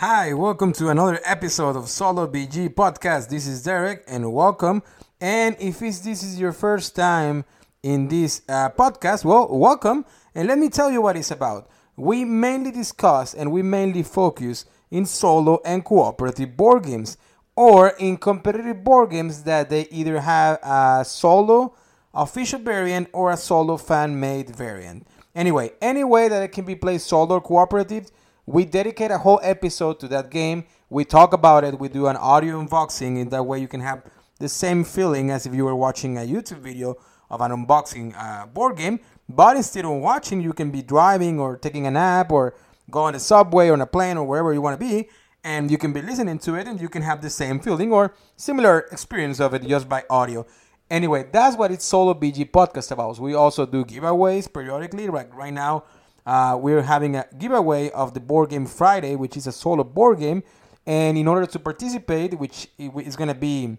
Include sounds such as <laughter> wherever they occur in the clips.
Hi, welcome to another episode of Solo BG Podcast. This is Derek, and welcome. And if this is your first time in this uh, podcast, well, welcome. And let me tell you what it's about. We mainly discuss and we mainly focus in solo and cooperative board games, or in competitive board games that they either have a solo official variant or a solo fan made variant. Anyway, any way that it can be played solo or cooperative we dedicate a whole episode to that game. We talk about it. We do an audio unboxing. In that way, you can have the same feeling as if you were watching a YouTube video of an unboxing uh, board game. But instead of watching, you can be driving or taking a nap or go on the subway or on a plane or wherever you want to be. And you can be listening to it and you can have the same feeling or similar experience of it just by audio. Anyway, that's what it's Solo BG podcast about. We also do giveaways periodically. Like right now, uh, we're having a giveaway of the Board Game Friday, which is a solo board game. And in order to participate, which is going to be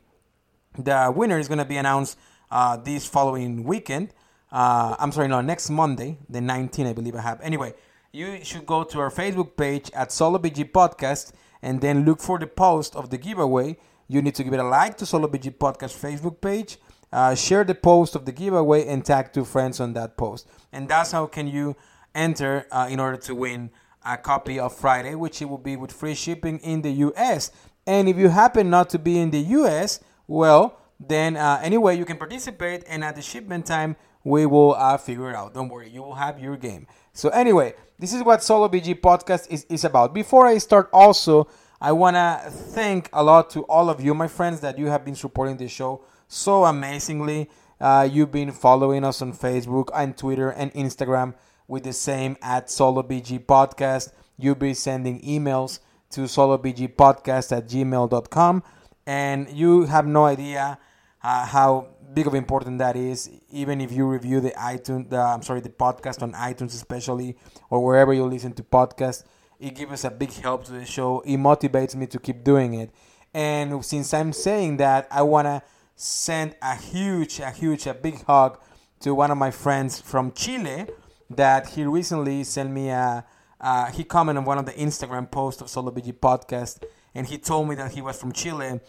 the winner is going to be announced uh, this following weekend. Uh, I'm sorry, no, next Monday, the 19th, I believe I have. Anyway, you should go to our Facebook page at Solo BG Podcast and then look for the post of the giveaway. You need to give it a like to Solo BG Podcast Facebook page. Uh, share the post of the giveaway and tag two friends on that post. And that's how can you enter uh, in order to win a copy of Friday, which it will be with free shipping in the US. And if you happen not to be in the US, well, then uh, anyway, you can participate, and at the shipment time, we will uh, figure it out. Don't worry, you will have your game. So, anyway, this is what Solo BG Podcast is, is about. Before I start, also, I want to thank a lot to all of you, my friends, that you have been supporting the show so amazingly. Uh, you've been following us on Facebook and Twitter and Instagram with the same at SoloBG Podcast. You'll be sending emails to solobgpodcast at gmail.com. And you have no idea uh, how big of important that is. Even if you review the iTunes, the, I'm sorry, the podcast on iTunes, especially, or wherever you listen to podcasts, it gives us a big help to the show. It motivates me to keep doing it. And since I'm saying that, I want to send a huge, a huge, a big hug to one of my friends from Chile that he recently sent me a. Uh, he commented on one of the Instagram posts of Solo BG podcast, and he told me that he was from Chile,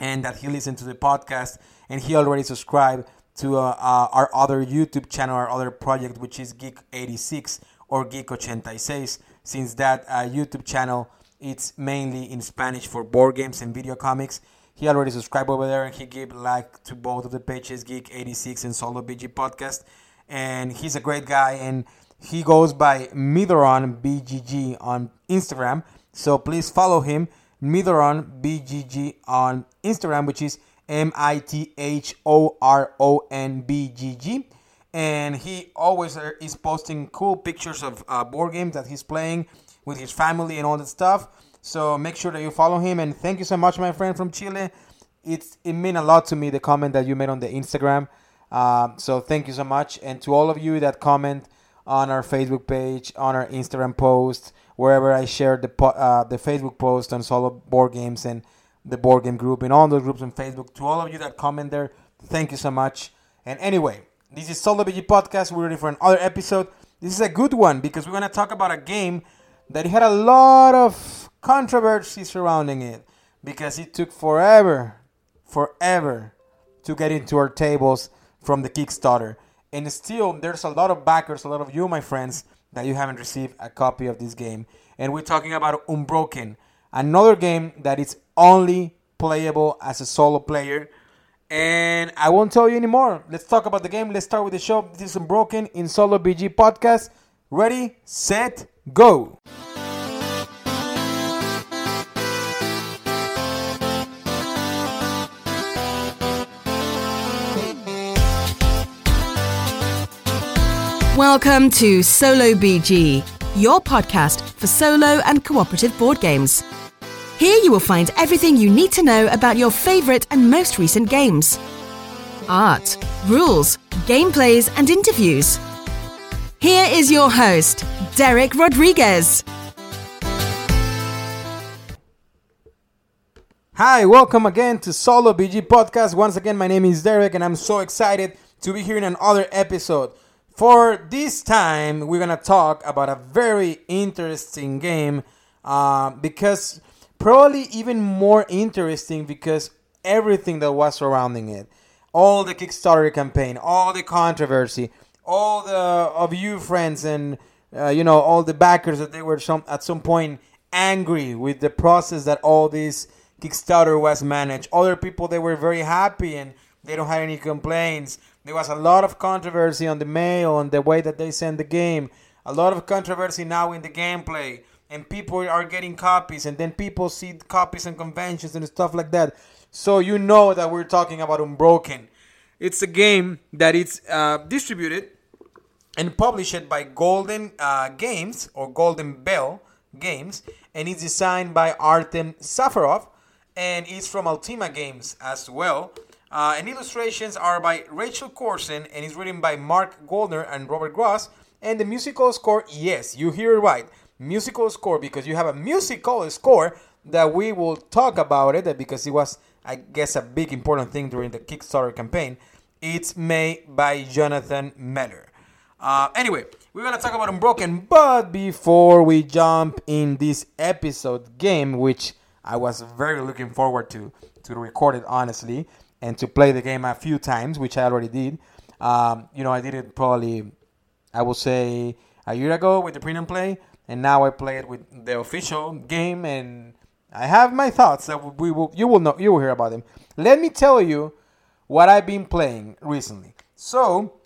and that he listened to the podcast, and he already subscribed to uh, uh, our other YouTube channel, our other project, which is Geek 86 or Geek 86. Since that uh, YouTube channel, it's mainly in Spanish for board games and video comics. He already subscribed over there, and he gave like to both of the pages, Geek 86 and Solo BG podcast and he's a great guy and he goes by Midoron BGG on Instagram. So please follow him, Midoron BGG on Instagram, which is M I T H O R O N B G G. And he always uh, is posting cool pictures of uh, board games that he's playing with his family and all that stuff. So make sure that you follow him. And thank you so much, my friend from Chile. It's it meant a lot to me the comment that you made on the Instagram. Um, so thank you so much, and to all of you that comment on our Facebook page, on our Instagram post, wherever I share the po- uh, the Facebook post on solo board games and the board game group and all those groups on Facebook. To all of you that comment there, thank you so much. And anyway, this is Solo BG Podcast. We're ready for another episode. This is a good one because we're gonna talk about a game that had a lot of controversy surrounding it because it took forever, forever to get into our tables from the Kickstarter. And still, there's a lot of backers, a lot of you, my friends, that you haven't received a copy of this game. And we're talking about Unbroken, another game that is only playable as a solo player. And I won't tell you anymore. Let's talk about the game. Let's start with the show. This is Unbroken in Solo BG Podcast. Ready, set, go. Welcome to Solo BG, your podcast for solo and cooperative board games. Here you will find everything you need to know about your favorite and most recent games art, rules, gameplays, and interviews. Here is your host, Derek Rodriguez. Hi, welcome again to Solo BG Podcast. Once again, my name is Derek, and I'm so excited to be here in another episode. For this time, we're gonna talk about a very interesting game um, because probably even more interesting because everything that was surrounding it, all the Kickstarter campaign, all the controversy, all the of you friends and uh, you know all the backers that they were some at some point angry with the process that all this Kickstarter was managed. Other people they were very happy and they don't have any complaints. There was a lot of controversy on the mail on the way that they send the game. A lot of controversy now in the gameplay. And people are getting copies, and then people see copies and conventions and stuff like that. So you know that we're talking about Unbroken. It's a game that it's uh, distributed and published by Golden uh, Games or Golden Bell Games, and it's designed by Artem Safarov, and it's from Ultima Games as well. Uh, and illustrations are by Rachel Corson, and it's written by Mark Goldner and Robert Gross. And the musical score, yes, you hear it right, musical score because you have a musical score that we will talk about it because it was, I guess, a big important thing during the Kickstarter campaign. It's made by Jonathan Meller. Uh, anyway, we're gonna talk about Unbroken, but before we jump in this episode game, which I was very looking forward to to record it honestly and to play the game a few times, which I already did. Um, you know, I did it probably, I would say, a year ago with the premium play, and now I play it with the official game, and I have my thoughts that we will, you will know, you will hear about them. Let me tell you what I've been playing recently. So,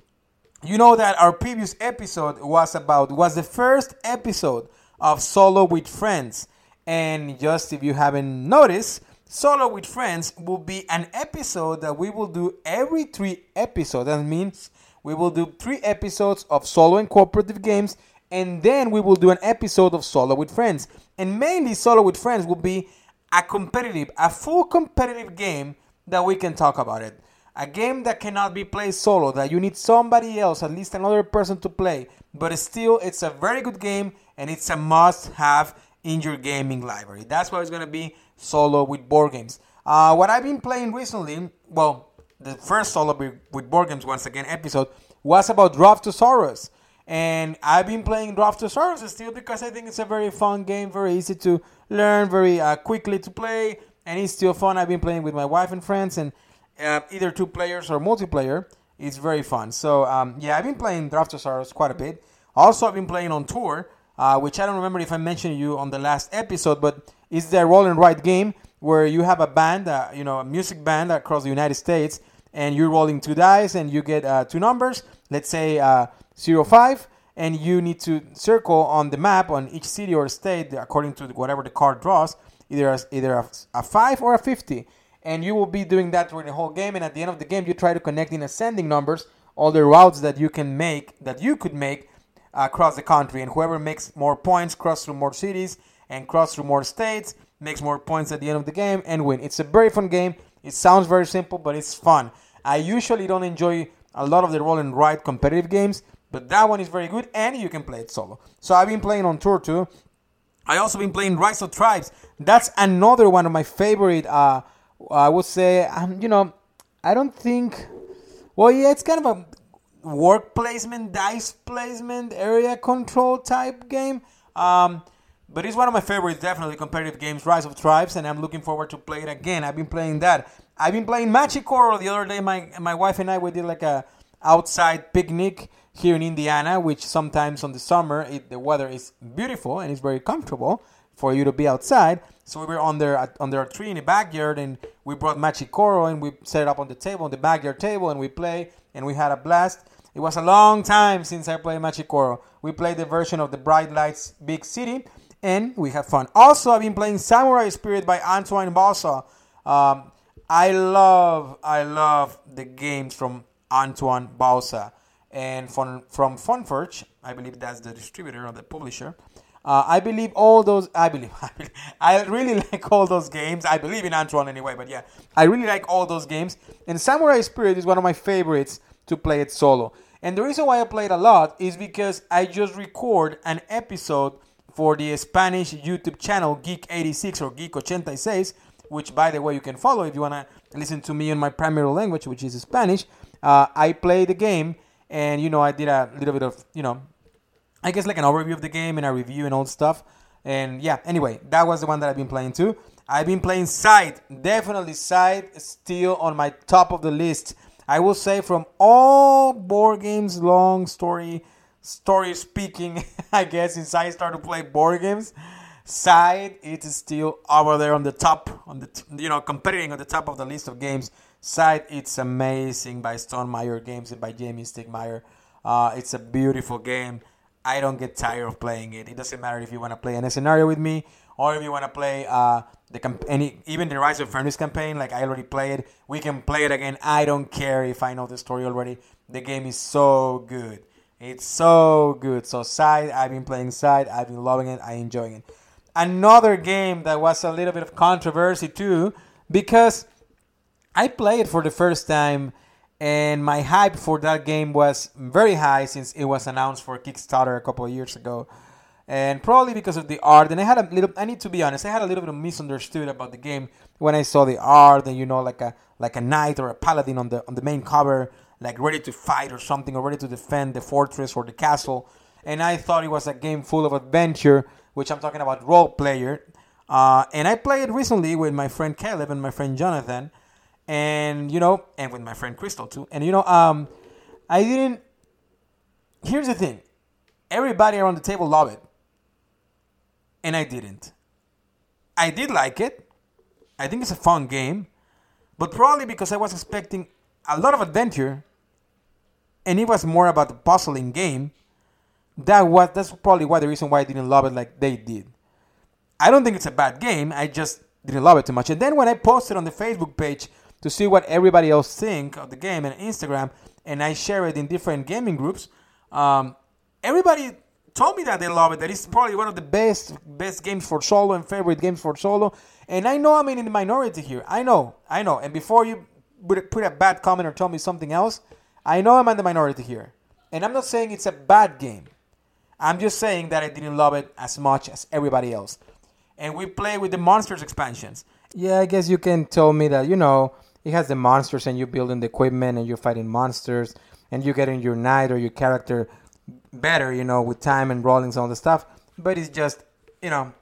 you know that our previous episode was about was the first episode of Solo with Friends, and just if you haven't noticed Solo with Friends will be an episode that we will do every three episodes. That means we will do three episodes of solo and cooperative games, and then we will do an episode of Solo with Friends. And mainly, Solo with Friends will be a competitive, a full competitive game that we can talk about it. A game that cannot be played solo, that you need somebody else, at least another person to play. But still, it's a very good game and it's a must have in your gaming library. That's what it's to be solo with board games. Uh, what I've been playing recently, well, the first solo with board games, once again, episode was about Draftosaurus. And I've been playing Draftosaurus still because I think it's a very fun game, very easy to learn, very uh, quickly to play, and it's still fun. I've been playing with my wife and friends, and uh, either two players or multiplayer. It's very fun. So, um, yeah, I've been playing Draftosaurus quite a bit. Also, I've been playing on tour uh, which I don't remember if I mentioned you on the last episode, but it's the roll and write game where you have a band, uh, you know, a music band across the United States, and you're rolling two dice and you get uh, two numbers, let's say uh, zero five, and you need to circle on the map on each city or state according to whatever the card draws, either a, either a, a five or a fifty, and you will be doing that during the whole game. And at the end of the game, you try to connect in ascending numbers all the routes that you can make that you could make across the country. And whoever makes more points, cross through more cities, and cross through more states, makes more points at the end of the game and win. It's a very fun game. It sounds very simple, but it's fun. I usually don't enjoy a lot of the roll and write competitive games, but that one is very good and you can play it solo. So I've been playing on tour too. I also been playing Rise of Tribes. That's another one of my favorite. Uh, I would say, um, you know, I don't think. Well, yeah, it's kind of a work placement, dice placement, area control type game. Um, but it's one of my favorites, definitely competitive games, Rise of Tribes, and I'm looking forward to play it again. I've been playing that. I've been playing Machikoro the other day. My my wife and I we did like a outside picnic here in Indiana, which sometimes on the summer it, the weather is beautiful and it's very comfortable for you to be outside. So we were under under a tree in the backyard, and we brought Machikoro and we set it up on the table, on the backyard table, and we play, and we had a blast. It was a long time since I played Machikoro. We played the version of the Bright Lights Big City, and we had fun. Also, I've been playing Samurai Spirit by Antoine Bauza. Um, I love, I love the games from Antoine Bauza and from from Funforge. I believe that's the distributor or the publisher. Uh, I believe all those. I believe, <laughs> I believe. I really <laughs> like all those games. I believe in Antoine anyway, but yeah, I really like all those games. And Samurai Spirit is one of my favorites to play it solo. And the reason why I play it a lot is because I just record an episode for the Spanish YouTube channel Geek86 or Geek86, which by the way you can follow if you want to listen to me in my primary language, which is Spanish. Uh, I play the game and you know I did a little bit of you know I guess like an overview of the game and a review and all stuff. And yeah, anyway, that was the one that I've been playing too. I've been playing Scythe. Definitely Scythe still on my top of the list. I will say from all board games, long story, story speaking, <laughs> I guess, since I started to play board games, Scythe it is still over there on the top, on the you know competing on the top of the list of games. Scythe it's amazing by Stonemaier Games and by Jamie Stegmaier. Uh, it's a beautiful game. I don't get tired of playing it. It doesn't matter if you want to play in a scenario with me or if you want to play uh, the any even the Rise of Fenris campaign. Like I already played, we can play it again. I don't care if I know the story already. The game is so good. It's so good. So Scythe, I've been playing Scythe. I've been loving it. I enjoying it. Another game that was a little bit of controversy too, because I played it for the first time and my hype for that game was very high since it was announced for Kickstarter a couple of years ago, and probably because of the art. And I had a little. I need to be honest. I had a little bit of misunderstood about the game when I saw the art, and you know, like a like a knight or a paladin on the on the main cover, like ready to fight or something, or ready to defend the fortress or the castle. And I thought it was a game full of adventure, which I'm talking about Roll Player. Uh, and I played recently with my friend Caleb and my friend Jonathan and you know, and with my friend Crystal too. And you know, um, I didn't. Here's the thing: everybody around the table loved it, and I didn't. I did like it. I think it's a fun game, but probably because I was expecting a lot of adventure, and it was more about the puzzling game. That was that's probably why the reason why I didn't love it like they did. I don't think it's a bad game. I just didn't love it too much. And then when I posted on the Facebook page to see what everybody else think of the game and Instagram, and I share it in different gaming groups. Um, everybody told me that they love it. That it's probably one of the best best games for solo and favorite games for solo. And I know I'm in the minority here. I know, I know. And before you put a bad comment or tell me something else, I know I'm in the minority here. And I'm not saying it's a bad game. I'm just saying that I didn't love it as much as everybody else. And we play with the monsters expansions. Yeah, I guess you can tell me that, you know, it has the monsters and you're building the equipment and you're fighting monsters and you're getting your knight or your character better, you know, with time and rollings and all the stuff. But it's just, you know,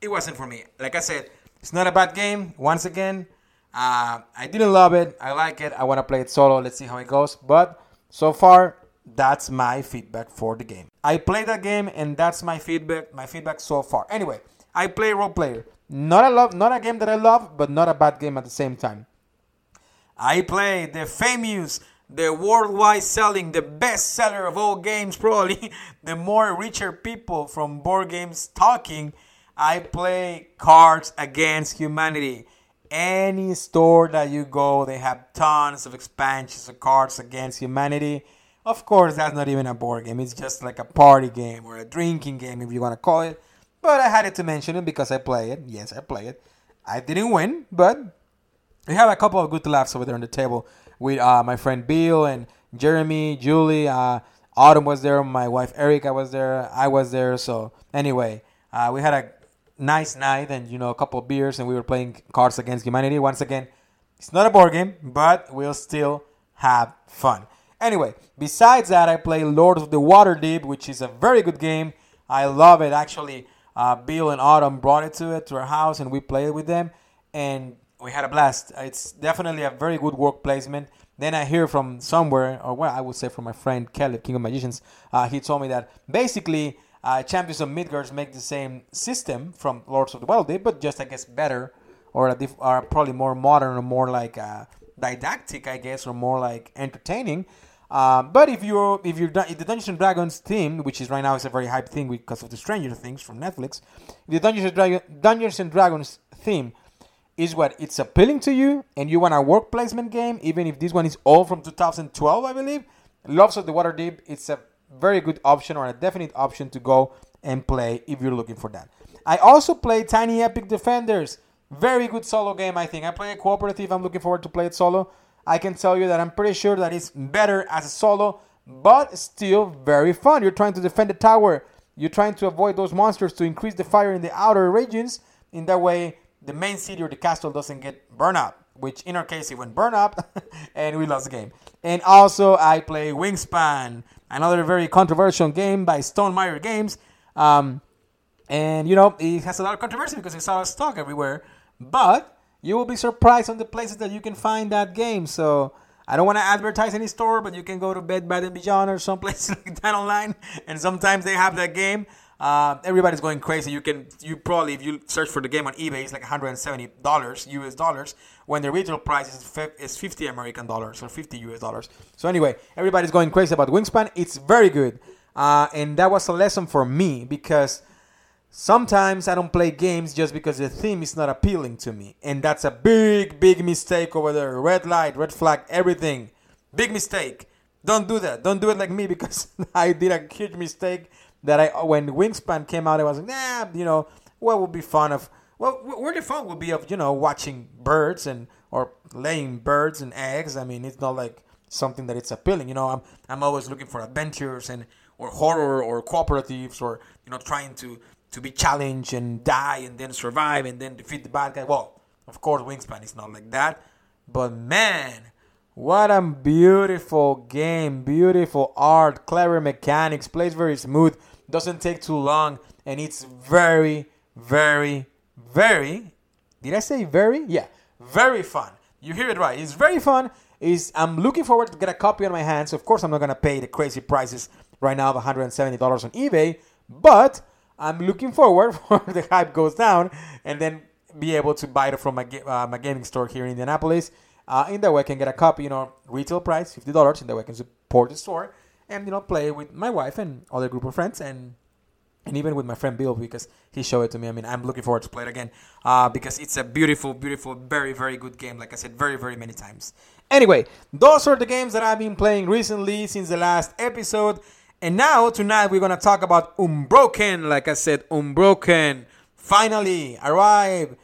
it wasn't for me. Like I said, it's not a bad game. Once again, uh, I didn't love it. I like it. I want to play it solo. Let's see how it goes. But so far, that's my feedback for the game. I played that game, and that's my feedback. My feedback so far. Anyway, I play Roll Player. Not a love, not a game that I love, but not a bad game at the same time. I play the famous, the worldwide selling, the best seller of all games, <laughs> probably the more richer people from board games talking. I play Cards Against Humanity. Any store that you go, they have tons of expansions of Cards Against Humanity. Of course, that's not even a board game. It's just like a party game or a drinking game, if you want to call it. But I had to mention it because I play it. Yes, I play it. I didn't win, but we have a couple of good laughs over there on the table with uh, my friend Bill and Jeremy, Julie, uh, Autumn was there, my wife Erica was there, I was there. So anyway, uh, we had a nice night and you know a couple of beers and we were playing Cards Against Humanity. Once again, it's not a board game, but we'll still have fun. Anyway, besides that, I play Lord of the Waterdeep, which is a very good game. I love it. Actually, uh, Bill and Autumn brought it to it to our house and we played with them. And we had a blast. It's definitely a very good work placement. Then I hear from somewhere, or well, I would say from my friend Caleb, King of Magicians. Uh, he told me that basically uh, Champions of Midgard make the same system from Lords of the Waterdeep, but just I guess better, or, diff- or probably more modern, or more like uh, didactic, I guess, or more like entertaining. Uh, but if you're if you're if the Dungeons and Dragons theme, which is right now is a very hype thing because of the Stranger Things from Netflix, the Dungeons and, Dra- Dungeons and Dragons theme is what it's appealing to you and you want a work placement game, even if this one is all from 2012, I believe. Lords of the Waterdeep, it's a very good option or a definite option to go and play if you're looking for that. I also play Tiny Epic Defenders. Very good solo game, I think. I play it cooperative. I'm looking forward to play it solo. I can tell you that I'm pretty sure that it's better as a solo, but still very fun. You're trying to defend the tower. You're trying to avoid those monsters to increase the fire in the outer regions. In that way, the main city or the castle doesn't get burned up, which in our case it went burned up <laughs> and we lost the game. And also I play Wingspan, another very controversial game by Stonemaier Games. Um, and you know it has a lot of controversy because it's out of stock everywhere. But you will be surprised on the places that you can find that game. So I don't want to advertise any store, but you can go to Bed Bath and Beyond or someplace <laughs> like that online, and sometimes they have that game. Uh, everybody's going crazy. You can you probably if you search for the game on eBay, it's like 170 dollars US dollars when the retail price is is 50 American dollars or 50 US dollars. So anyway, everybody's going crazy about Wingspan. It's very good, uh, and that was a lesson for me because sometimes I don't play games just because the theme is not appealing to me, and that's a big big mistake over there. Red light, red flag, everything. Big mistake. Don't do that. Don't do it like me because <laughs> I did a huge mistake that I when Wingspan came out, I was like, nah, you know, what would be fun of well, where the fun would be of you know watching birds and or laying birds and eggs. I mean, it's not like something that it's appealing. You know, I'm I'm always looking for adventures and or horror or cooperatives or you know trying to to be challenged and die and then survive and then defeat the bad guy. Well, of course, Wingspan is not like that, but man. What a beautiful game, beautiful art, clever mechanics, plays very smooth, doesn't take too long, and it's very, very, very. Did I say very? Yeah, very fun. You hear it right. It's very fun. Is I'm looking forward to get a copy on my hands. Of course, I'm not gonna pay the crazy prices right now of $170 on eBay, but I'm looking forward <laughs> for the hype goes down and then be able to buy it from my uh, my gaming store here in Indianapolis uh, in that way, I can get a copy, you know, retail price, fifty dollars. In that way, I can support the store and you know play with my wife and other group of friends and and even with my friend Bill because he showed it to me. I mean, I'm looking forward to play it again uh, because it's a beautiful, beautiful, very, very good game. Like I said, very, very many times. Anyway, those are the games that I've been playing recently since the last episode. And now tonight we're gonna talk about Unbroken. Like I said, Unbroken finally arrived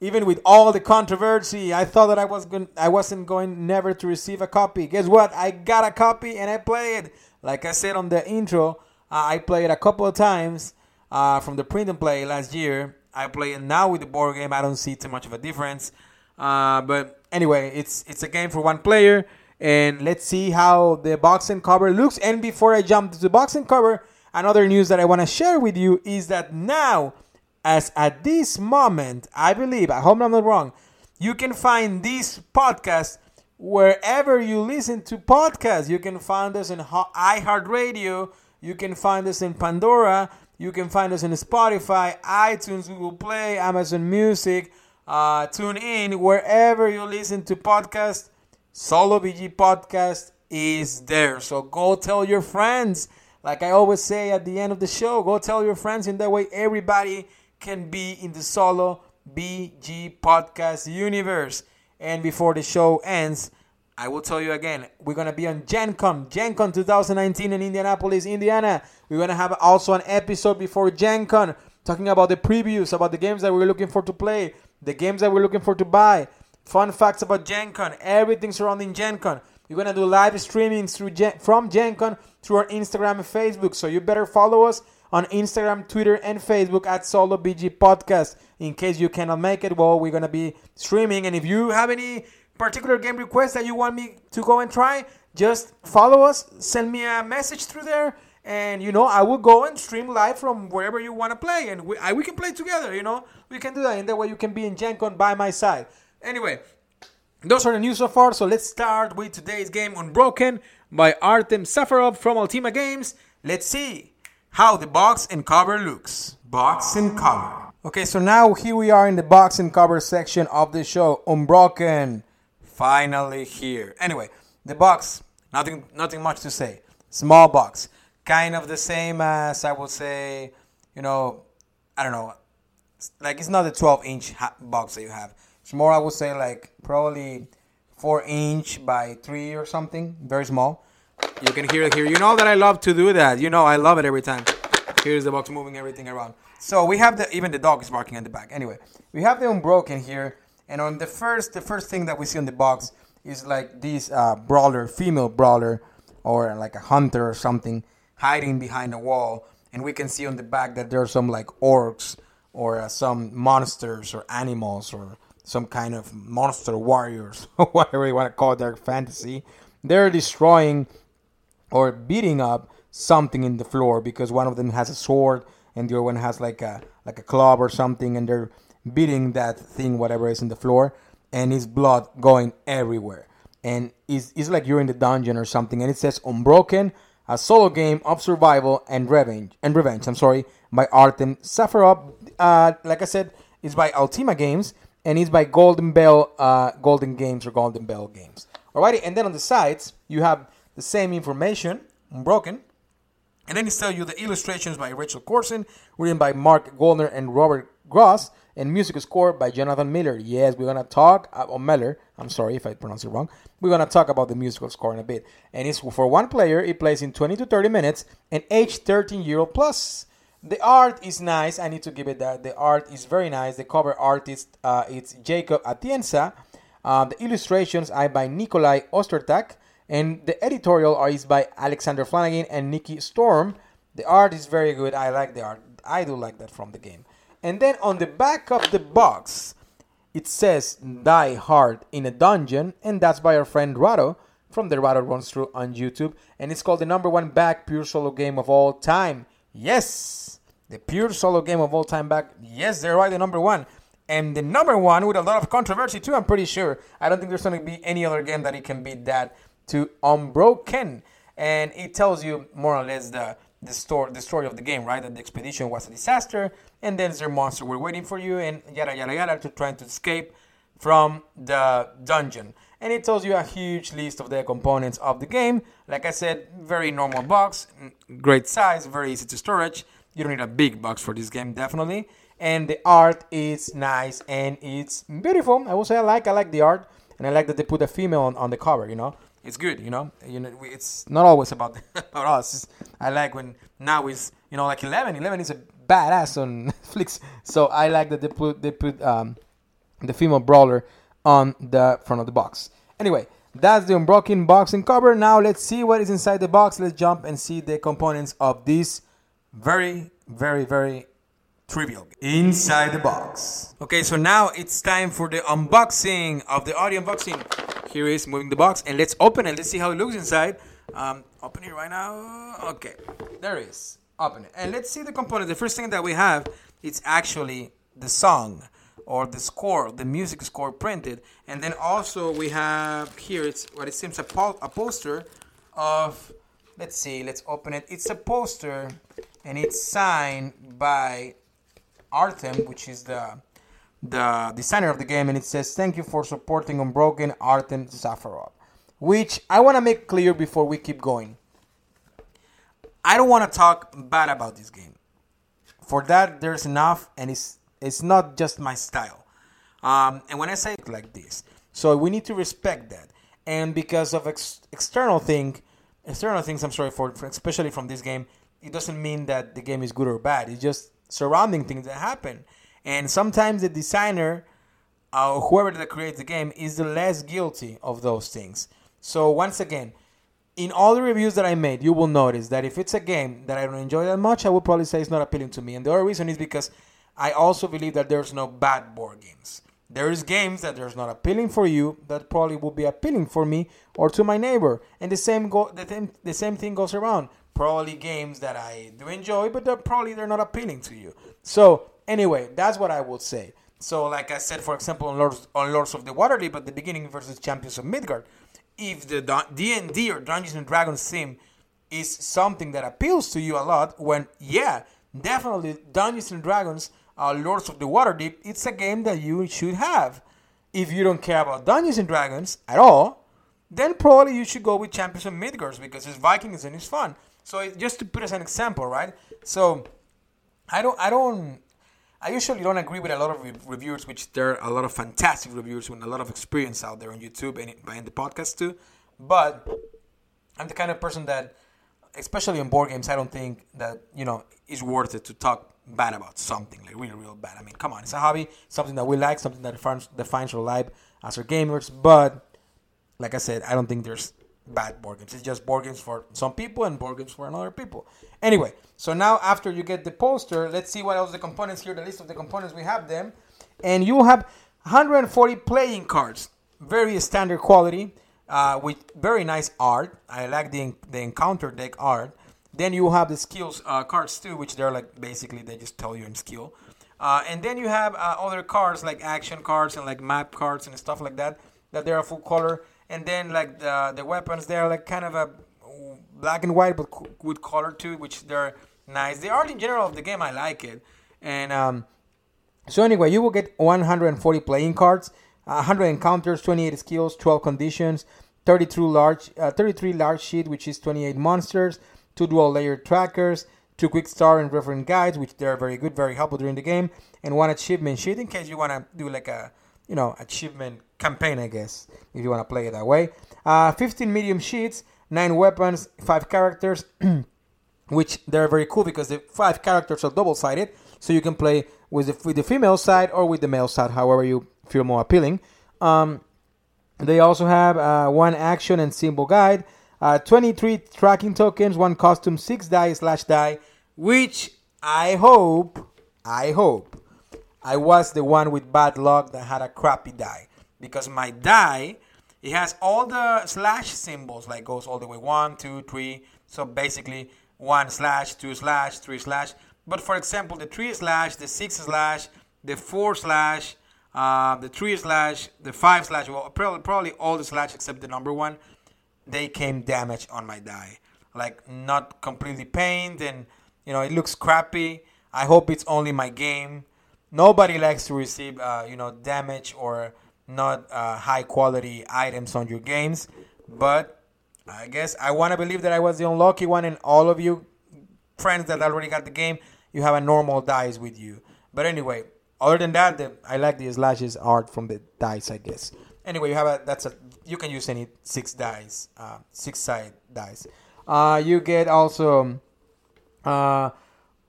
even with all the controversy, I thought that I was going, I wasn't going never to receive a copy. Guess what? I got a copy and I played. Like I said on the intro, uh, I played a couple of times uh, from the print and play last year. I play it now with the board game. I don't see too much of a difference. Uh, but anyway, it's it's a game for one player, and let's see how the box and cover looks. And before I jump to the box and cover, another news that I want to share with you is that now as at this moment, I believe, I hope I'm not wrong, you can find this podcast wherever you listen to podcasts. You can find us in iHeartRadio, you can find us in Pandora, you can find us in Spotify, iTunes, Google Play, Amazon Music, uh, tune in wherever you listen to podcasts. Solo BG Podcast is there. So go tell your friends. Like I always say at the end of the show, go tell your friends. In that way, everybody can be in the solo BG podcast universe. And before the show ends, I will tell you again, we're gonna be on Gen Con, Gen Con 2019 in Indianapolis, Indiana. We're gonna have also an episode before Gen Con talking about the previews, about the games that we're looking for to play, the games that we're looking for to buy, fun facts about Gen Con, everything surrounding Gen Con. We're gonna do live streaming through Gen- from Gen Con through our Instagram and Facebook. So you better follow us on Instagram, Twitter, and Facebook at Solo BG Podcast. In case you cannot make it, well, we're gonna be streaming. And if you have any particular game requests that you want me to go and try, just follow us, send me a message through there, and you know I will go and stream live from wherever you want to play, and we, I, we can play together. You know, we can do that, and that way you can be in Gen Con by my side. Anyway, those are the news so far. So let's start with today's game, Unbroken by Artem Safarov from Ultima Games. Let's see how the box and cover looks. Box and cover. Okay, so now here we are in the box and cover section of the show. Unbroken. Finally here. Anyway, the box, nothing nothing much to say. Small box. Kind of the same as I would say, you know, I don't know. Like it's not a 12 inch box that you have. It's more I would say like probably 4 inch by 3 or something. Very small. You can hear it here. You know that I love to do that. You know I love it every time. Here's the box moving everything around. So we have the even the dog is barking in the back. Anyway, we have the unbroken here, and on the first the first thing that we see on the box is like this uh, brawler, female brawler, or like a hunter or something hiding behind a wall, and we can see on the back that there are some like orcs or uh, some monsters or animals or some kind of monster warriors, <laughs> whatever you want to call their fantasy. They're destroying or beating up something in the floor because one of them has a sword and the other one has like a like a club or something, and they're beating that thing, whatever is in the floor, and it's blood going everywhere. And it's, it's like you're in the dungeon or something, and it says Unbroken, a solo game of survival and revenge. And revenge, I'm sorry, by Artem Safarov. Uh, like I said, it's by Ultima Games, and it's by Golden Bell, uh, Golden Games or Golden Bell Games. Alrighty, and then on the sides you have the same information, Unbroken, and then it tells you the illustrations by Rachel Corson, written by Mark Goldner and Robert Gross, and music score by Jonathan Miller. Yes, we're gonna talk about uh, Miller. I'm sorry if I pronounce it wrong. We're gonna talk about the musical score in a bit. And it's for one player. It plays in 20 to 30 minutes, and age 13 year old plus. The art is nice. I need to give it that. The art is very nice. The cover artist uh, it's Jacob Atienza. Uh, the illustrations are by Nikolai Ostertag, and the editorial is by Alexander Flanagan and Nikki Storm. The art is very good. I like the art. I do like that from the game. And then on the back of the box, it says Die Hard in a Dungeon, and that's by our friend Rahdo from the Rahdo Runs Through on YouTube. And it's called the number one back pure solo game of all time. Yes, the pure solo game of all time back. Yes, they're right, the number one. And the number one with a lot of controversy too, I'm pretty sure. I don't think there's going to be any other game that it can beat that to Unbroken. And it tells you more or less the the story the story of the game, right? That the expedition was a disaster, and then their monster were waiting for you, and yada yada yada to trying to escape from the dungeon. And it tells you a huge list of the components of the game. Like I said, very normal box, great size, very easy to storage. You don't need a big box for this game, definitely. And the art is nice and it's beautiful. I will say I like I like the art, and I like that they put a female on, on the cover. You know, it's good, you know. You know, it's not always about <laughs> about us. I like when now is you know like Eleven. Eleven is a badass on <laughs> Netflix, so I like that they put they put um, the female brawler on the front of the box. Anyway, that's the unbroken boxing cover. Now let's see what is inside the box. Let's jump and see the components of this very, very, very trivial inside the box. Okay, so now it's time for the unboxing of the audio unboxing. Here is moving the box, and let's open it. Let's see how it looks inside. Um, open it right now. Okay, there it is. Open it, and let's see the components. The first thing that we have it's actually the song or the score, the music score printed, and then also we have here it's what it seems a, po- a poster of. Let's see. Let's open it. It's a poster, and it's signed by Artem, which is the the designer of the game, and it says, Thank you for supporting Unbroken Artem Safarov. Which I want to make clear before we keep going. I don't want to talk bad about this game. For that, there's enough, and it's it's not just my style. Um, and when I say it like this, so we need to respect that. And because of ex- external thing, external things, I'm sorry for, for, especially from this game, it doesn't mean that the game is good or bad. It's just surrounding things that happen. And sometimes the designer, uh, whoever that creates the game, is the less guilty of those things. So once again, in all the reviews that I made, you will notice that if it's a game that I don't enjoy that much, I would probably say it's not appealing to me. And the other reason is because I also believe that there's no bad board games. There's games that there's not appealing for you that probably will be appealing for me or to my neighbor. And the same go the the same thing goes around. Probably games that I do enjoy, but they're probably they're not appealing to you. So Anyway, that's what I would say. So, like I said, for example, on Lords, on Lords of the Waterdeep at the beginning versus Champions of Midgard, if the D and D or Dungeons and Dragons theme is something that appeals to you a lot, when yeah, definitely Dungeons and Dragons, uh, Lords of the Waterdeep, it's a game that you should have. If you don't care about Dungeons and Dragons at all, then probably you should go with Champions of Midgard because it's Vikings and it's fun. So just to put as an example, right? So I don't, I don't I usually don't agree with a lot of re- reviewers, which there are a lot of fantastic reviewers with a lot of experience out there on YouTube and in the podcast too. But I'm the kind of person that, especially on board games, I don't think that you know is worth it to talk bad about something like really, real bad. I mean, come on, it's a hobby, something that we like, something that defines, defines our life as our gamers. But like I said, I don't think there's bad board games. It's just board games for some people and board games for another people. Anyway, so now after you get the poster, let's see what else the components here, the list of the components we have them. And you have 140 playing cards, very standard quality, uh, with very nice art. I like the, the encounter deck art. Then you have the skills uh, cards too, which they're like basically they just tell you in skill. Uh, and then you have uh, other cards like action cards and like map cards and stuff like that that they're a full color. And then like the the weapons, they're like kind of a black and white but with color too, which they're nice. The art in general of the game, I like it. And um, so anyway, you will get 140 playing cards, 100 encounters, 28 skills, 12 conditions, 32 large, uh, 33 large sheet, which is 28 monsters, two dual layer trackers, two quick start and reference guides, which they're very good, very helpful during the game, and one achievement sheet in case you want to do like a you know achievement campaign, I guess, if you want to play it that way. Uh, 15 medium sheets, nine weapons, five characters. <clears throat> which they're very cool because the five characters are double sided, so you can play with the, with the female side or with the male side, however you feel more appealing. Um, they also have uh, one action and symbol guide, uh, 23 tracking tokens, one costume, six die slash die, which I hope, I hope, I was the one with bad luck that had a crappy die because my die it has all the slash symbols like goes all the way one, two, three. So basically one slash, two slash, three slash. But for example, the three slash, the six slash, the four slash, uh, the three slash, the five slash, well, probably, probably all the slash except the number one, they came damaged on my die. Like not completely painted and you know it looks crappy. I hope it's only my game. Nobody likes to receive uh, you know damage or not uh, high quality items on your games, but I guess I want to believe that I was the unlucky one, and all of you friends that already got the game, you have a normal dice with you. But anyway, other than that, the, I like the slashes art from the dice, I guess. Anyway, you have a that's a you can use any six dice, uh, six side dice. Uh, you get also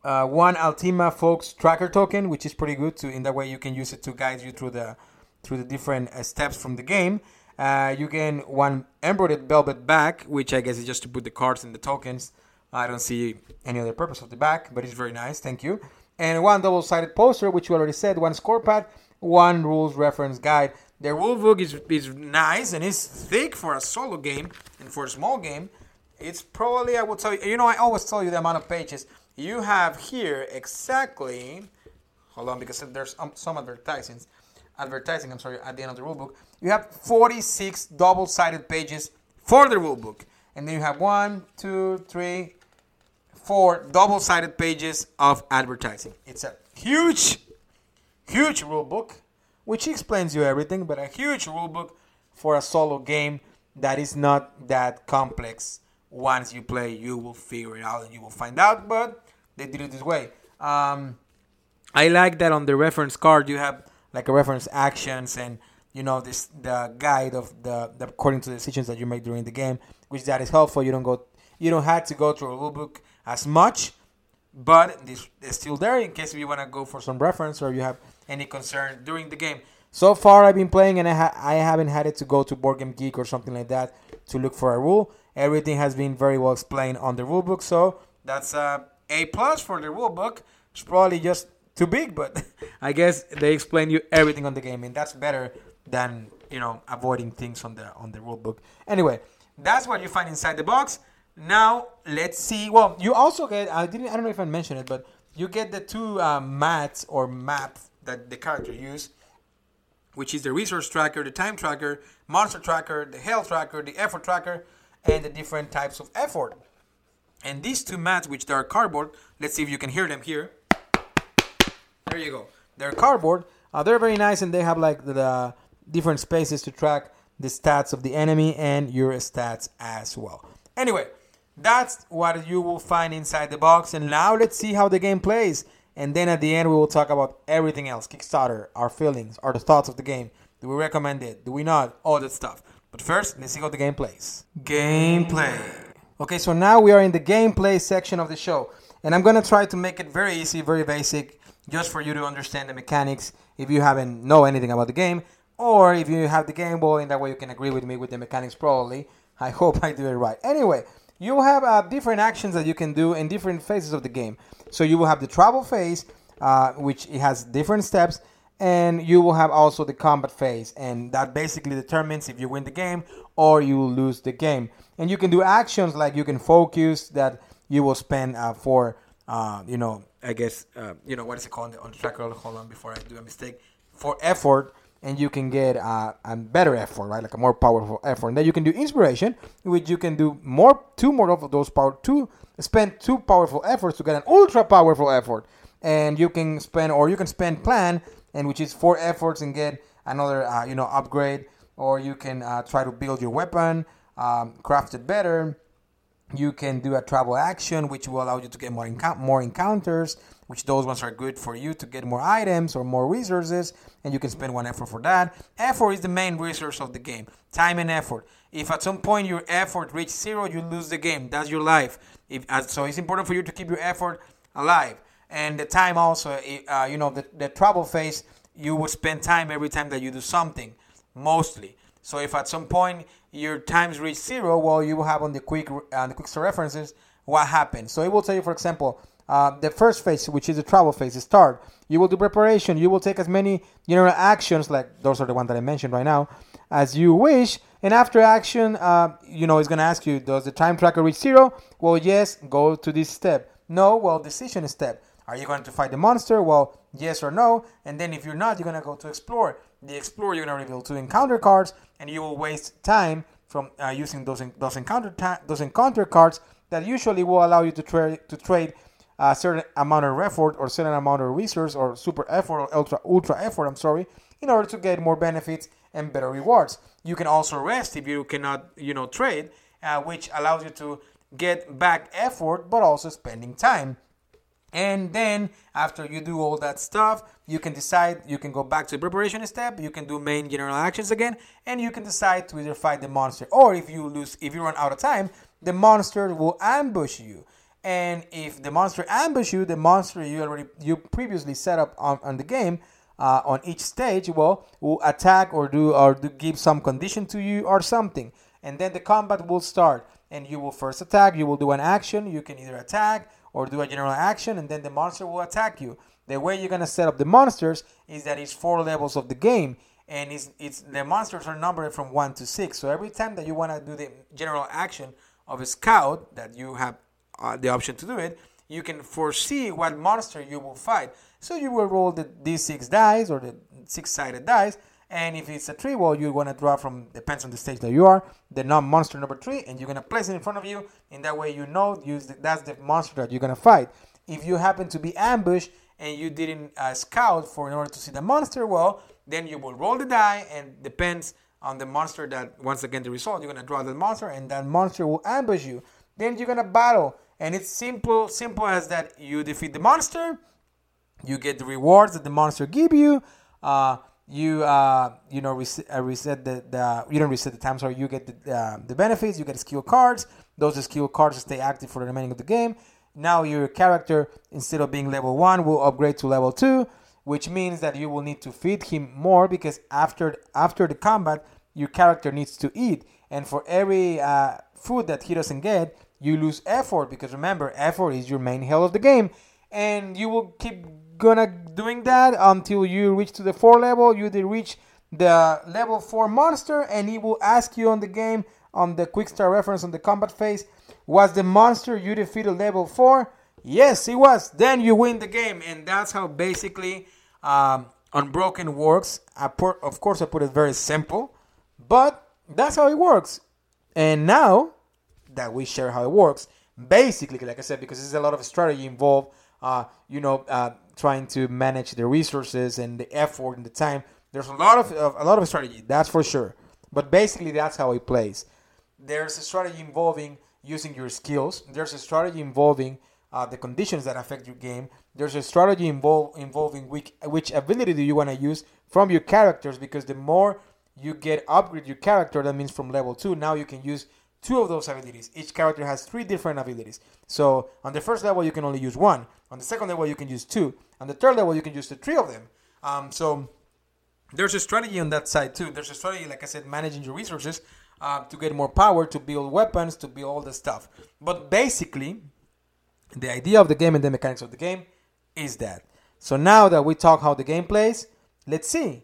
uh, one Altima Folks tracker token, which is pretty good. To in that way, you can use it to guide you through the through the different uh, steps from the game. Uh, you get one embroidered velvet back, which I guess is just to put the cards and the tokens. I don't see any other purpose of the back, but it's very nice. Thank you. And one double-sided poster, which you already said. One score pad, one rules reference guide. The rule book is, is nice and it's thick for a solo game and for a small game. It's probably I will tell you. You know, I always tell you the amount of pages you have here exactly. Hold on, because there's um, some advertisements, advertising, I'm sorry, at the end of the rulebook, you have 46 double-sided pages for the rulebook. And then you have one, two, three, four double-sided pages of advertising. It's a huge, huge rulebook, which explains you everything, but a huge rulebook for a solo game that is not that complex. Once you play, you will figure it out and you will find out, but they did it this way. Um, I like that on the reference card you have like a reference actions and you know this the guide of the, the according to the decisions that you make during the game, which that is helpful. You don't go you don't have to go through a rule book as much, but this is still there in case you want to go for some reference or you have any concern during the game. So far, I've been playing and I, ha- I haven't had it to go to Board Game Geek or something like that to look for a rule. Everything has been very well explained on the rule book, so that's a A plus for the rule book. It's probably just too big, but <laughs> I guess they explain you everything on the game, and that's better than you know avoiding things on the on the rule book. Anyway, that's what you find inside the box. Now let's see. Well, you also get I didn't I don't know if I mentioned it, but you get the two uh, mats or maps that the character use, which is the resource tracker, the time tracker, monster tracker, the health tracker, the effort tracker, and the different types of effort. And these two mats, which are cardboard, let's see if you can hear them here. There you go. They're cardboard. Uh, they're very nice, and they have like the, the different spaces to track the stats of the enemy and your stats as well. Anyway, that's what you will find inside the box. And now let's see how the game plays. And then at the end, we will talk about everything else Kickstarter, our feelings, our thoughts of the game. Do we recommend it? Do we not? All that stuff. But first, let's see how the game plays. Gameplay. Okay, so now we are in the gameplay section of the show. And I'm to try to make it very easy, very basic just for you to understand the mechanics if you haven't know anything about the game, or if you have the Game Boy, in that way you can agree with me with the mechanics probably. I <laughs> hope I do it right. Anyway, you have uh, different actions that you can do in different phases of the game. So you will have the travel phase, uh, which it has different steps, and you will have also the combat phase, and that basically determines if you win the game or you lose the game. And you can do actions like you can focus that you will spend uh, for uh, you know I guess uh, you know what is it called on the tracker. Hold on before I do a mistake. For effort, and you can get uh, a better effort, right? Like a more powerful effort. And then you can do inspiration, which you can do more, two more of those power, two spend two powerful efforts to get an ultra powerful effort. And you can spend, or you can spend plan, and which is four efforts and get another, uh, you know, upgrade. Or you can uh, try to build your weapon, um, craft it better. You can do a travel action, which will allow you to get more more encounters which those ones are good for you to get more items or more resources, and you can spend one effort for that. Effort is the main resource of the game. Time and effort. If at some point your effort reaches zero, you lose the game. That's your life. If, so it's important for you to keep your effort alive. And the time also, uh, you know, the, the travel phase, you will spend time every time that you do something, mostly. So if at some point your times reach zero, well, you will have on the quick uh, the quick references what happened. So it will tell you, for example, uh, the first phase, which is the travel phase, is start. You will do preparation. You will take as many general actions, like those are the ones that I mentioned right now, as you wish. And after action, uh, you know, it's going to ask you, does the time tracker reach zero? Well, yes, go to this step. No, well, decision step. Are you going to fight the monster? Well, yes or no. And then if you're not, you're going to go to explore. The explore, you're going to reveal two encounter cards, and you will waste time from uh, using those, those, encounter ta- those encounter cards that usually will allow you to, tra- to trade a certain amount of effort or certain amount of resource or super effort or ultra ultra effort i'm sorry in order to get more benefits and better rewards. You can also rest if you cannot you know trade uh, which allows you to get back effort but also spending time. And then after you do all that stuff you can decide you can go back to the preparation step you can do main general actions again and you can decide to either fight the monster or if you lose if you run out of time the monster will ambush you and if the monster ambush you, the monster you already you previously set up on, on the game uh, on each stage, well, will attack or do or do give some condition to you or something, and then the combat will start. And you will first attack. You will do an action. You can either attack or do a general action, and then the monster will attack you. The way you're gonna set up the monsters is that it's four levels of the game, and it's, it's the monsters are numbered from one to six. So every time that you wanna do the general action of a scout that you have uh, the option to do it, you can foresee what monster you will fight. So you will roll the d6 dice or the six-sided dice, and if it's a tree, well, you're gonna draw from depends on the stage that you are the non-monster number three, and you're gonna place it in front of you. In that way, you know that's the monster that you're gonna fight. If you happen to be ambushed and you didn't uh, scout for in order to see the monster, well, then you will roll the die, and depends on the monster that once again the result, you're gonna draw the monster, and that monster will ambush you. Then you're gonna battle and it's simple simple as that. You defeat the monster you get the rewards that the monster give you uh, you uh, you know reset, uh, reset the, the you don't reset the time sorry you get the, uh, the benefits you get skill cards. Those skill cards stay active for the remaining of the game now your character instead of being level 1 will upgrade to level 2 which means that you will need to feed him more because after after the combat your character needs to eat. And for every uh, food that he doesn't get you lose effort because remember effort is your main health of the game. And you will keep gonna doing that until you reach to the four level. You reach the level 4 monster and he will ask you on the game on the quick start reference on the combat phase was the monster you defeated level 4 yes it was then you win the game and that's how basically um, unbroken works I put, of course i put it very simple but that's how it works and now that we share how it works. Basically, like I said, because there's a lot of strategy involved. Uh, you know, uh, trying to manage the resources and the effort and the time. There's a lot of uh, a lot of strategy, that's for sure. But basically, that's how it plays. There's a strategy involving using your skills. There's a strategy involving uh, the conditions that affect your game. There's a strategy involve, involving which, which ability do you want to use from your characters because the more you get upgrade your character, that means from level two, now you can use two of those abilities. Each character has three different abilities. So on the first level, you can only use one. On the second level, you can use two. On the third level, you can use the three of them. Um, so there's a strategy on that side too. There's a strategy, like I said, managing your resources uh, to get more power, to build weapons, to build all the stuff. But basically, the idea of the game and the mechanics of the game is that. So now that we talk how the game plays, let's see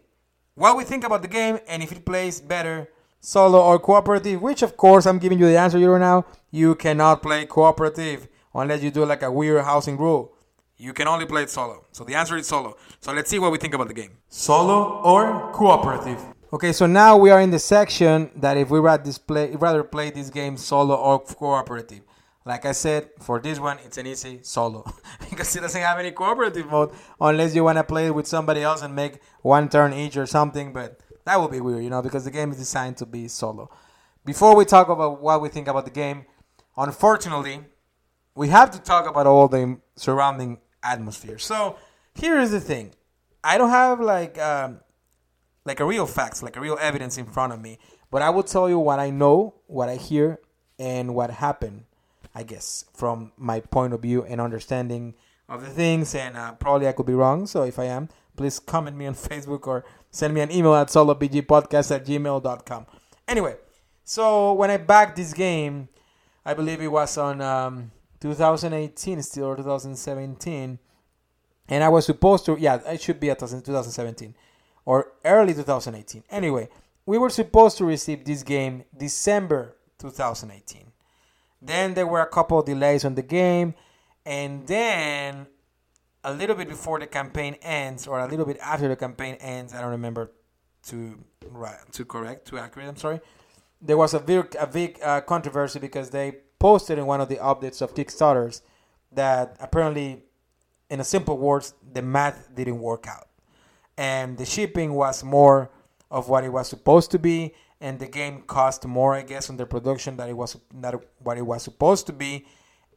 what we think about the game and if it plays better solo or cooperative, which of course I'm giving you the answer here now. You cannot play cooperative. unless you do like a weird housing rule. You can only play it solo. So the answer is solo. So let's see what we think about the game. Solo or cooperative? Okay, so now we are in the section that if we rather play, rather play this game solo or cooperative. Like I said, for this one, it's an easy solo <laughs> because it doesn't have any cooperative mode unless you want to play it with somebody else and make one turn each or something. But that would be weird, you know, because the game is designed to be solo. Before we talk about what we think about the game, unfortunately, we have to talk about all the surrounding atmosphere. So here is the thing: I don't have like um, like a real facts, like a real evidence in front of me, but I will tell you what I know, what I hear, and what happened. I guess from my point of view and understanding of the things, and uh, probably I could be wrong. So if I am, please comment me on <laughs> Facebook or send me an email at solobgpodcast at gmail.com. Anyway, so when I backed this game, I believe it was on um, 2018 still or 2017, and I was supposed to, yeah, it should be at 2017 or early 2018. Anyway, we were supposed to receive this game December 2018. Then there were a couple of delays on the game, and then a little bit before the campaign ends, or a little bit after the campaign ends, I don't remember to right to correct to accurate. I'm sorry. There was a big a big uh, controversy because they posted in one of the updates of Kickstarters that apparently, in a simple words, the math didn't work out, and the shipping was more of what it was supposed to be, and the game cost more, I guess, on the production that it was not what it was supposed to be.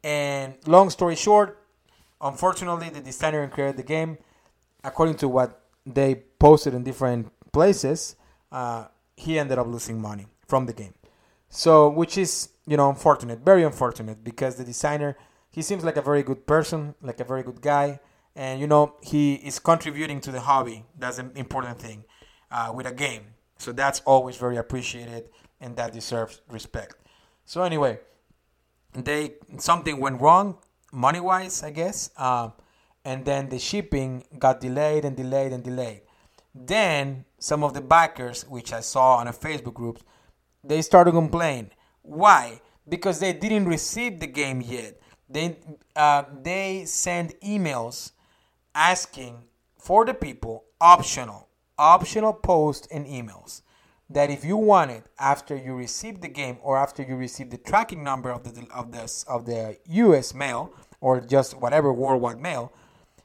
And long story short, unfortunately, the designer who created the game, according to what they posted in different places, uh, he ended up losing money from the game. So, which is you know unfortunate, very unfortunate, because the designer he seems like a very good person, like a very good guy, and you know he is contributing to the hobby. That's an important thing uh, with a game. So that's always very appreciated, and that deserves respect. So anyway, they something went wrong money wise, I guess. Uh, and then the shipping got delayed and delayed and delayed. Then some of the backers, which I saw on a Facebook group, they started complaining. Why? Because they didn't receive the game yet. They uh, they send emails asking for the people optional optional posts and emails that if you want it after you receive the game or after you receive the tracking number of the of the of the US mail or just whatever worldwide mail,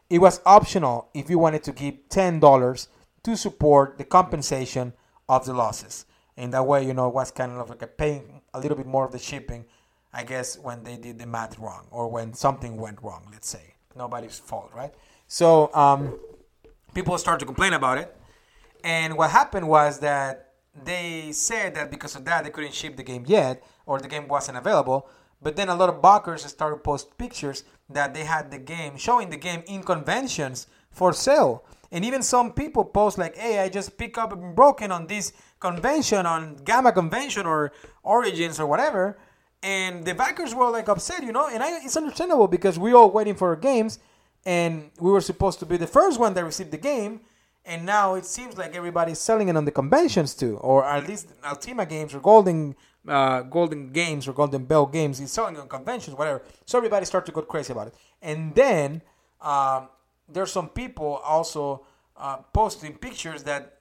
it was optional if you wanted to give ten dollars to support the compensation of the losses. In that way, you know, it was kind of like a paying a little bit more of the shipping, I guess, when they did the math wrong or when something went wrong. Let's say nobody's fault, right? So um, people started to complain about it, and what happened was that they said that because of that they couldn't ship the game yet or the game wasn't available. But then a lot of backers started post pictures that they had the game showing the game in conventions for sale. And even some people post like, "Hey, I just pick up broken on this convention on Gamma Convention or Origins or whatever." And the backers were like upset, you know. And I, it's understandable because we all waiting for games, and we were supposed to be the first one that received the game and now it seems like everybody's selling it on the conventions too, or at least altima Games or Golden uh, Golden Games or Golden Bell Games is selling on conventions, whatever. So everybody start to go crazy about it, and then um, there's some people also uh, posting pictures that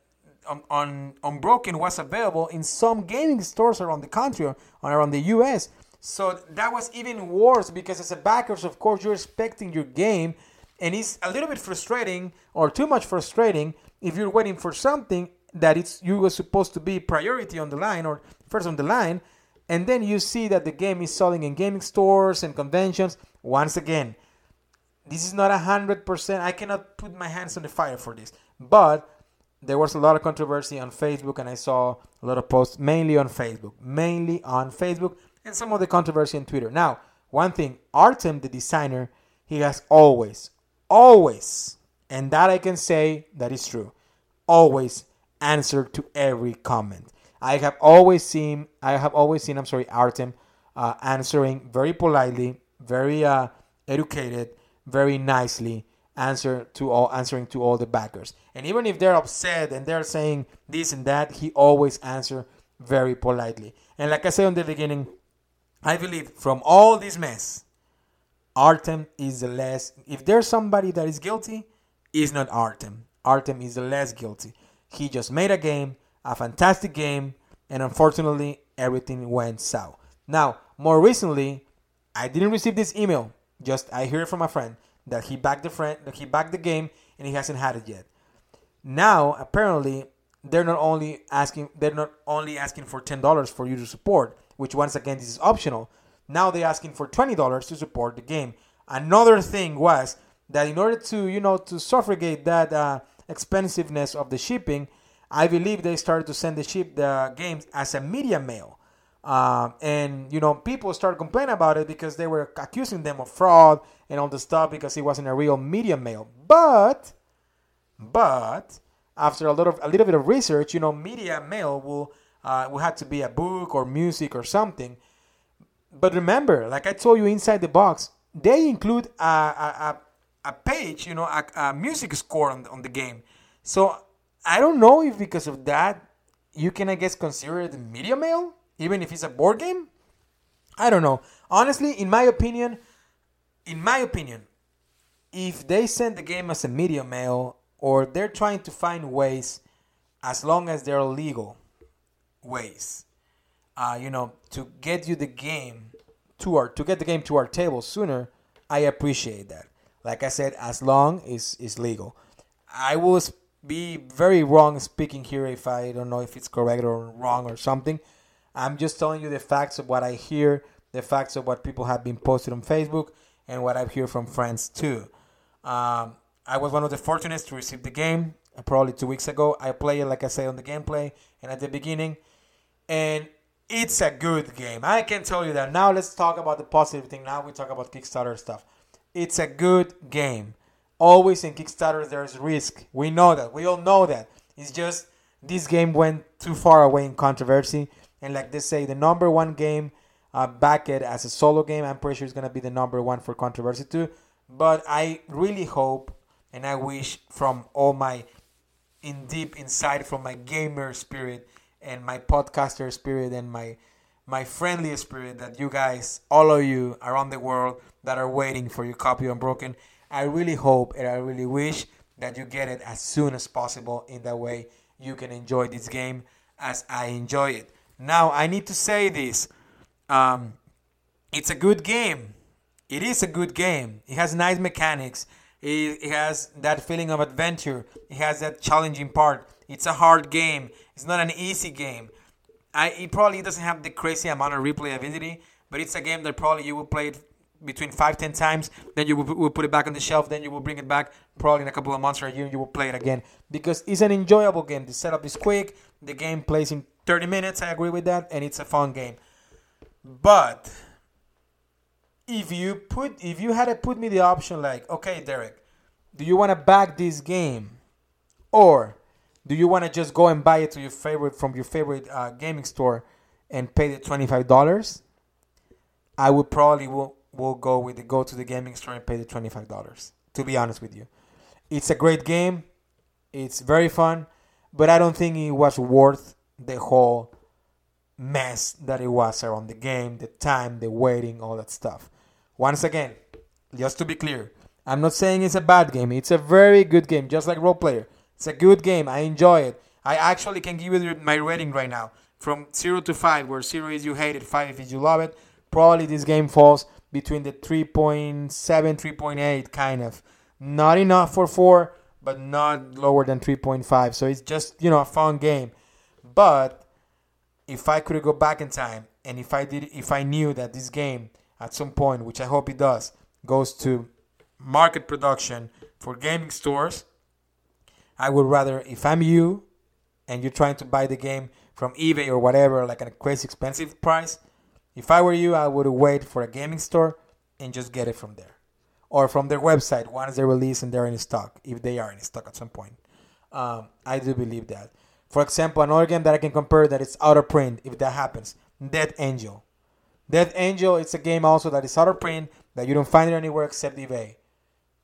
on, on Unbroken was available in some gaming stores around the country or around the U.S. So that was even worse because as a backers, of course, you're expecting your game and it's a little bit frustrating or too much frustrating if you're waiting for something that it's you were supposed to be priority on the line or first on the line and then you see that the game is selling in gaming stores and conventions once again. This is not a hundred percent i cannot put my hands on the fire for this but there was a lot of controversy on facebook and i saw a lot of posts mainly on facebook mainly on facebook and some of the controversy on twitter. Now one thing artem the designer he has always always, and that I can say that is true, always answer to every comment. I have always seen, I have always seen, I'm sorry, Artem uh, answering very politely, very uh, educated, very nicely, answer to all, answering to all the backers. And even if they're upset and they're saying this and that, he always answer very politely. And like I said in the beginning, I believe from all this mess, Artem is the less. If there's somebody that is guilty, is not Artem. Artem is the less guilty. He just made a game, a fantastic game, and unfortunately, everything went south. Now, more recently, I didn't receive this email. Just I heard from a friend that he backed the friend, that he backed the game, and he hasn't had it yet. Now, apparently, they're not only asking they're not only asking for ten dollars for you to support, which once again this is optional. Now they're asking for twenty dollars to support the game. Another thing was that in order to you know to suffragate that uh, expensiveness of the shipping, I believe they started to send the ship the games as a media mail. Uh, and you know people started complaining about it because they were accusing them of fraud and all the stuff because it wasn't a real media mail. But, but after a lot of a little bit of research, you know, media mail will uh, will have to be a book or music or something. But remember, like I told you inside the box, they include a, a, a, page, you know, a, a music score on on the game. So I don't know if because of that you can, I guess, consider it media mail, even if it's a board game. I don't know. Honestly, in my opinion, in my opinion, if they send the game as a media mail or they're trying to find ways, as long as they're legal ways, uh, you know, to get you the game to our to get the game to our table sooner, I appreciate that. Like I said, as long as it's legal, I will be very wrong speaking here if I don't know if it's correct or wrong or something. I'm just telling you the facts of what I hear, the facts of what people have been posted on Facebook, and what I've heard from friends too. Um, I was one of the fortunates to receive the game uh, probably two weeks ago. I played it like I say on the gameplay and at the beginning, and it's a good game. I can tell you that. Now let's talk about the positive thing. Now we talk about Kickstarter stuff. It's a good game. Always in Kickstarter there's risk. We know that. We all know that. It's just this game went too far away in controversy, and like they say, the number one game uh, back it as a solo game. I'm pretty sure it's gonna be the number one for controversy too. But I really hope and I wish from all my in deep inside from my gamer spirit and my podcaster spirit and my my friendly spirit that you guys, all of you around the world that are waiting for your copy Unbroken, I really hope and I really wish that you get it as soon as possible. In that way, you can enjoy this game as I enjoy it. Now, I need to say this. Um, it's a good game. It is a good game. It has nice mechanics. It, it has that feeling of adventure. It has that challenging part. It's a hard game. It's not an easy game. I, it probably doesn't have the crazy amount of replayability, but it's a game that probably you will play it between five ten times. Then you will, will put it back on the shelf. Then you will bring it back probably in a couple of months or a year. You will play it again because it's an enjoyable game. The setup is quick. The game plays in 30 minutes. I agree with that, and it's a fun game. But if you put if you had to put me the option like, okay, Derek, do you want to back this game, or do you want to just go and buy it to your favorite from your favorite uh, gaming store and pay the twenty five dollars? I would probably will will go with the go to the gaming store and pay the twenty five dollars. To be honest with you, it's a great game. It's very fun, but I don't think it was worth the whole mess that it was around the game, the time, the waiting, all that stuff. Once again, just to be clear, I'm not saying it's a bad game. It's a very good game, just like Roll Player. It's a good game. I enjoy it. I actually can give you my rating right now from zero to five, where zero is you hate it, five is you love it. Probably this game falls between the 3.7, 3.8 kind of. Not enough for four, but not lower than 3.5. So it's just you know a fun game. But if I could go back in time and if I did if I knew that this game at some point, which I hope it does, goes to market production for gaming stores, I would rather if I'm you and you're trying to buy the game from eBay or whatever, like at a crazy expensive price, if I were you, I would wait for a gaming store and just get it from there. Or from their website once they release and they're in stock, if they are in stock at some point. Um, I do believe that. For example, another game that I can compare that is out of print, if that happens, Death Angel. Death Angel, it's a game also that is out of print, that you don't find it anywhere except eBay.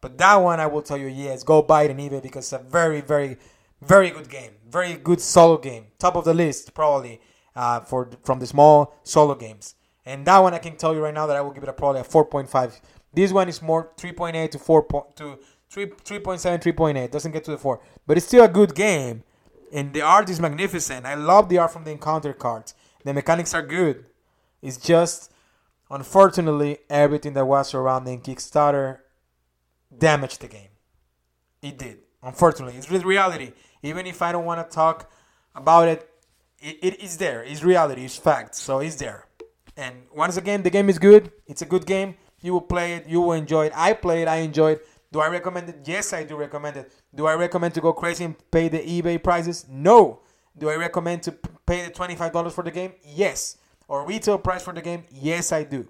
But that one, I will tell you, yes, go buy it on eBay because it's a very, very, very good game. Very good solo game. Top of the list, probably, uh, for from the small solo games. And that one, I can tell you right now that I will give it a probably a 4.5 This one is more 3.8 to 4 point, to 3 3.7 3.8. Doesn't get to the 4, but it's still a good game. And the art is magnificent. I love the art from the encounter cards. The mechanics are good. It's just unfortunately everything that was surrounding Kickstarter damaged the game. It did. Unfortunately, it's reality. Even if I don't want to talk about it, it, it is there. It's reality. It's fact. So it's there. And once again, the game is good. It's a good game. You will play it. You will enjoy it. I play it. I enjoy it. Do I recommend it? Yes, I do recommend it. Do I recommend to go crazy and pay the eBay prices? No. Do I recommend to pay the $25 for the game? Yes. Or retail price for the game? Yes, I do.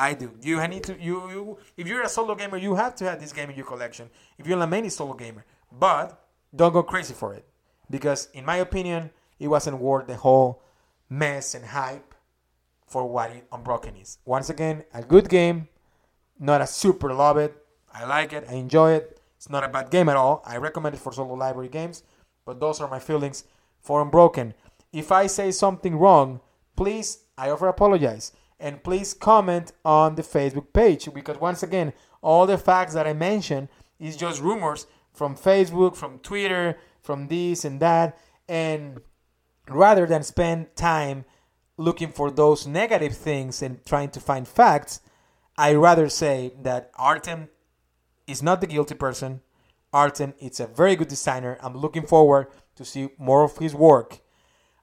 I do. You need to you, you if you're a solo gamer, you have to have this game in your collection. If you're a many solo gamer, but don't go crazy for it because, in my opinion, it wasn't worth the whole mess and hype for what it Unbroken is. Once again, a good game, not a super love it. I like it. I enjoy it. It's not a bad game at all. I recommend it for solo library games, but those are my feelings for Unbroken. If I say something wrong, please, I offer apologize and please comment on the Facebook page because once again, all the facts that I mentioned is just rumors from Facebook, from Twitter, from this and that, and rather than spend time looking for those negative things and trying to find facts, I rather say that Artem is not the guilty person. Artem is a very good designer. I'm looking forward to see more of his work.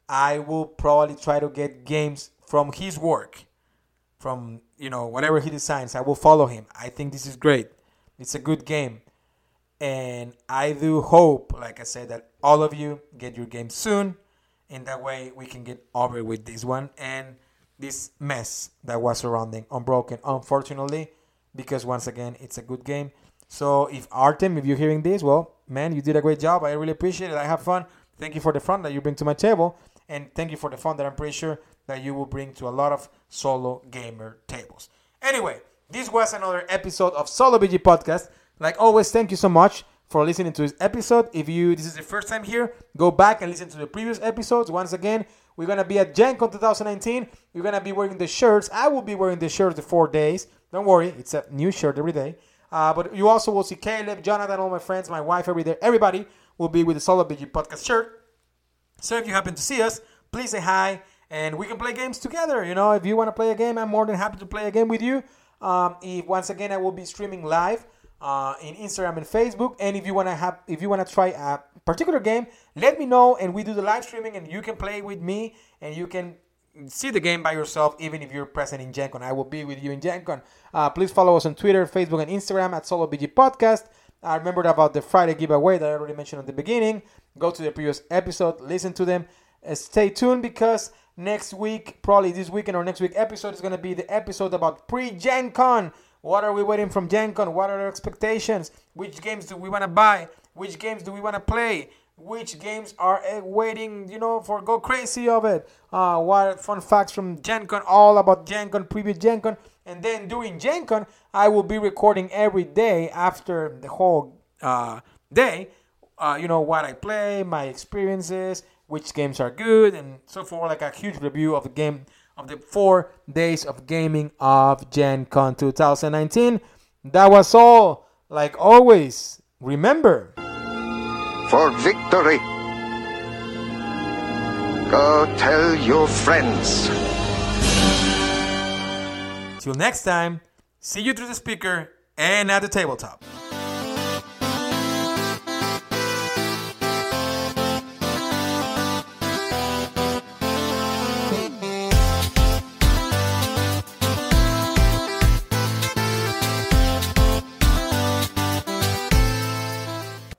I will probably try to get games from his work from you know whatever he designs. I will follow him. I think this is great. It's a good game, and I do hope, like I said, that all of you get your game soon, and that way we can get over with this one and this mess that was surrounding Unbroken. Unfortunately, because once again, it's a good game. So if Artem, if you're hearing this, well, man, you did a great job. I really appreciate it. I have fun. Thank you for the fun that you bring to my table, and thank you for the fun that I'm pretty sure that you will bring to a lot of solo gamer tables. Anyway, this was another episode of Solo BG Podcast. Like always, thank you so much for listening to this episode. If you this is the first time here, go back and listen to the previous episodes. Once again, we're gonna be at Gen Con 2019. We're gonna be wearing the shirts. I will be wearing the shirts the four days. Don't worry, it's a new shirt every day. Uh, but you also will see Caleb, Jonathan, all my friends, my wife, every day. Everybody will be with the Solo BG Podcast shirt. So if you happen to see us, please say hi and we can play games together. You know, if you want to play a game, I'm more than happy to play a game with you. Um, if once again, I will be streaming live uh, in Instagram and Facebook. And if you want to have, if you want to try a particular game, let me know, and we do the live streaming, and you can play with me, and you can see the game by yourself, even if you're present in Gen Con. I will be with you in Gen Con. Uh, please follow us on Twitter, Facebook, and Instagram at Solo BG Podcast. I remembered about the Friday giveaway that I already mentioned at the beginning. Go to the previous episode, listen to them. Uh, stay tuned because next week, probably this weekend or next week episode is to be the episode about pre-Gen Con. What are we waiting from Gen Con? What are our expectations? Which games do we want to buy? Which games do we want to play? Which games are uh, waiting, you know, for go crazy of it? Uh, what fun facts from Gen Con, all about Gen Con, previous Gen Con. And then during Gen Con, I will be recording every day after the whole uh, day, uh, you know, what I play, my experiences, which games are good, and so forth. Like a huge review of the game of the four days of gaming of Gen Con 2019. That was all. Like always, remember for victory. Go tell your friends. Till next time, see you through the speaker and at the tabletop.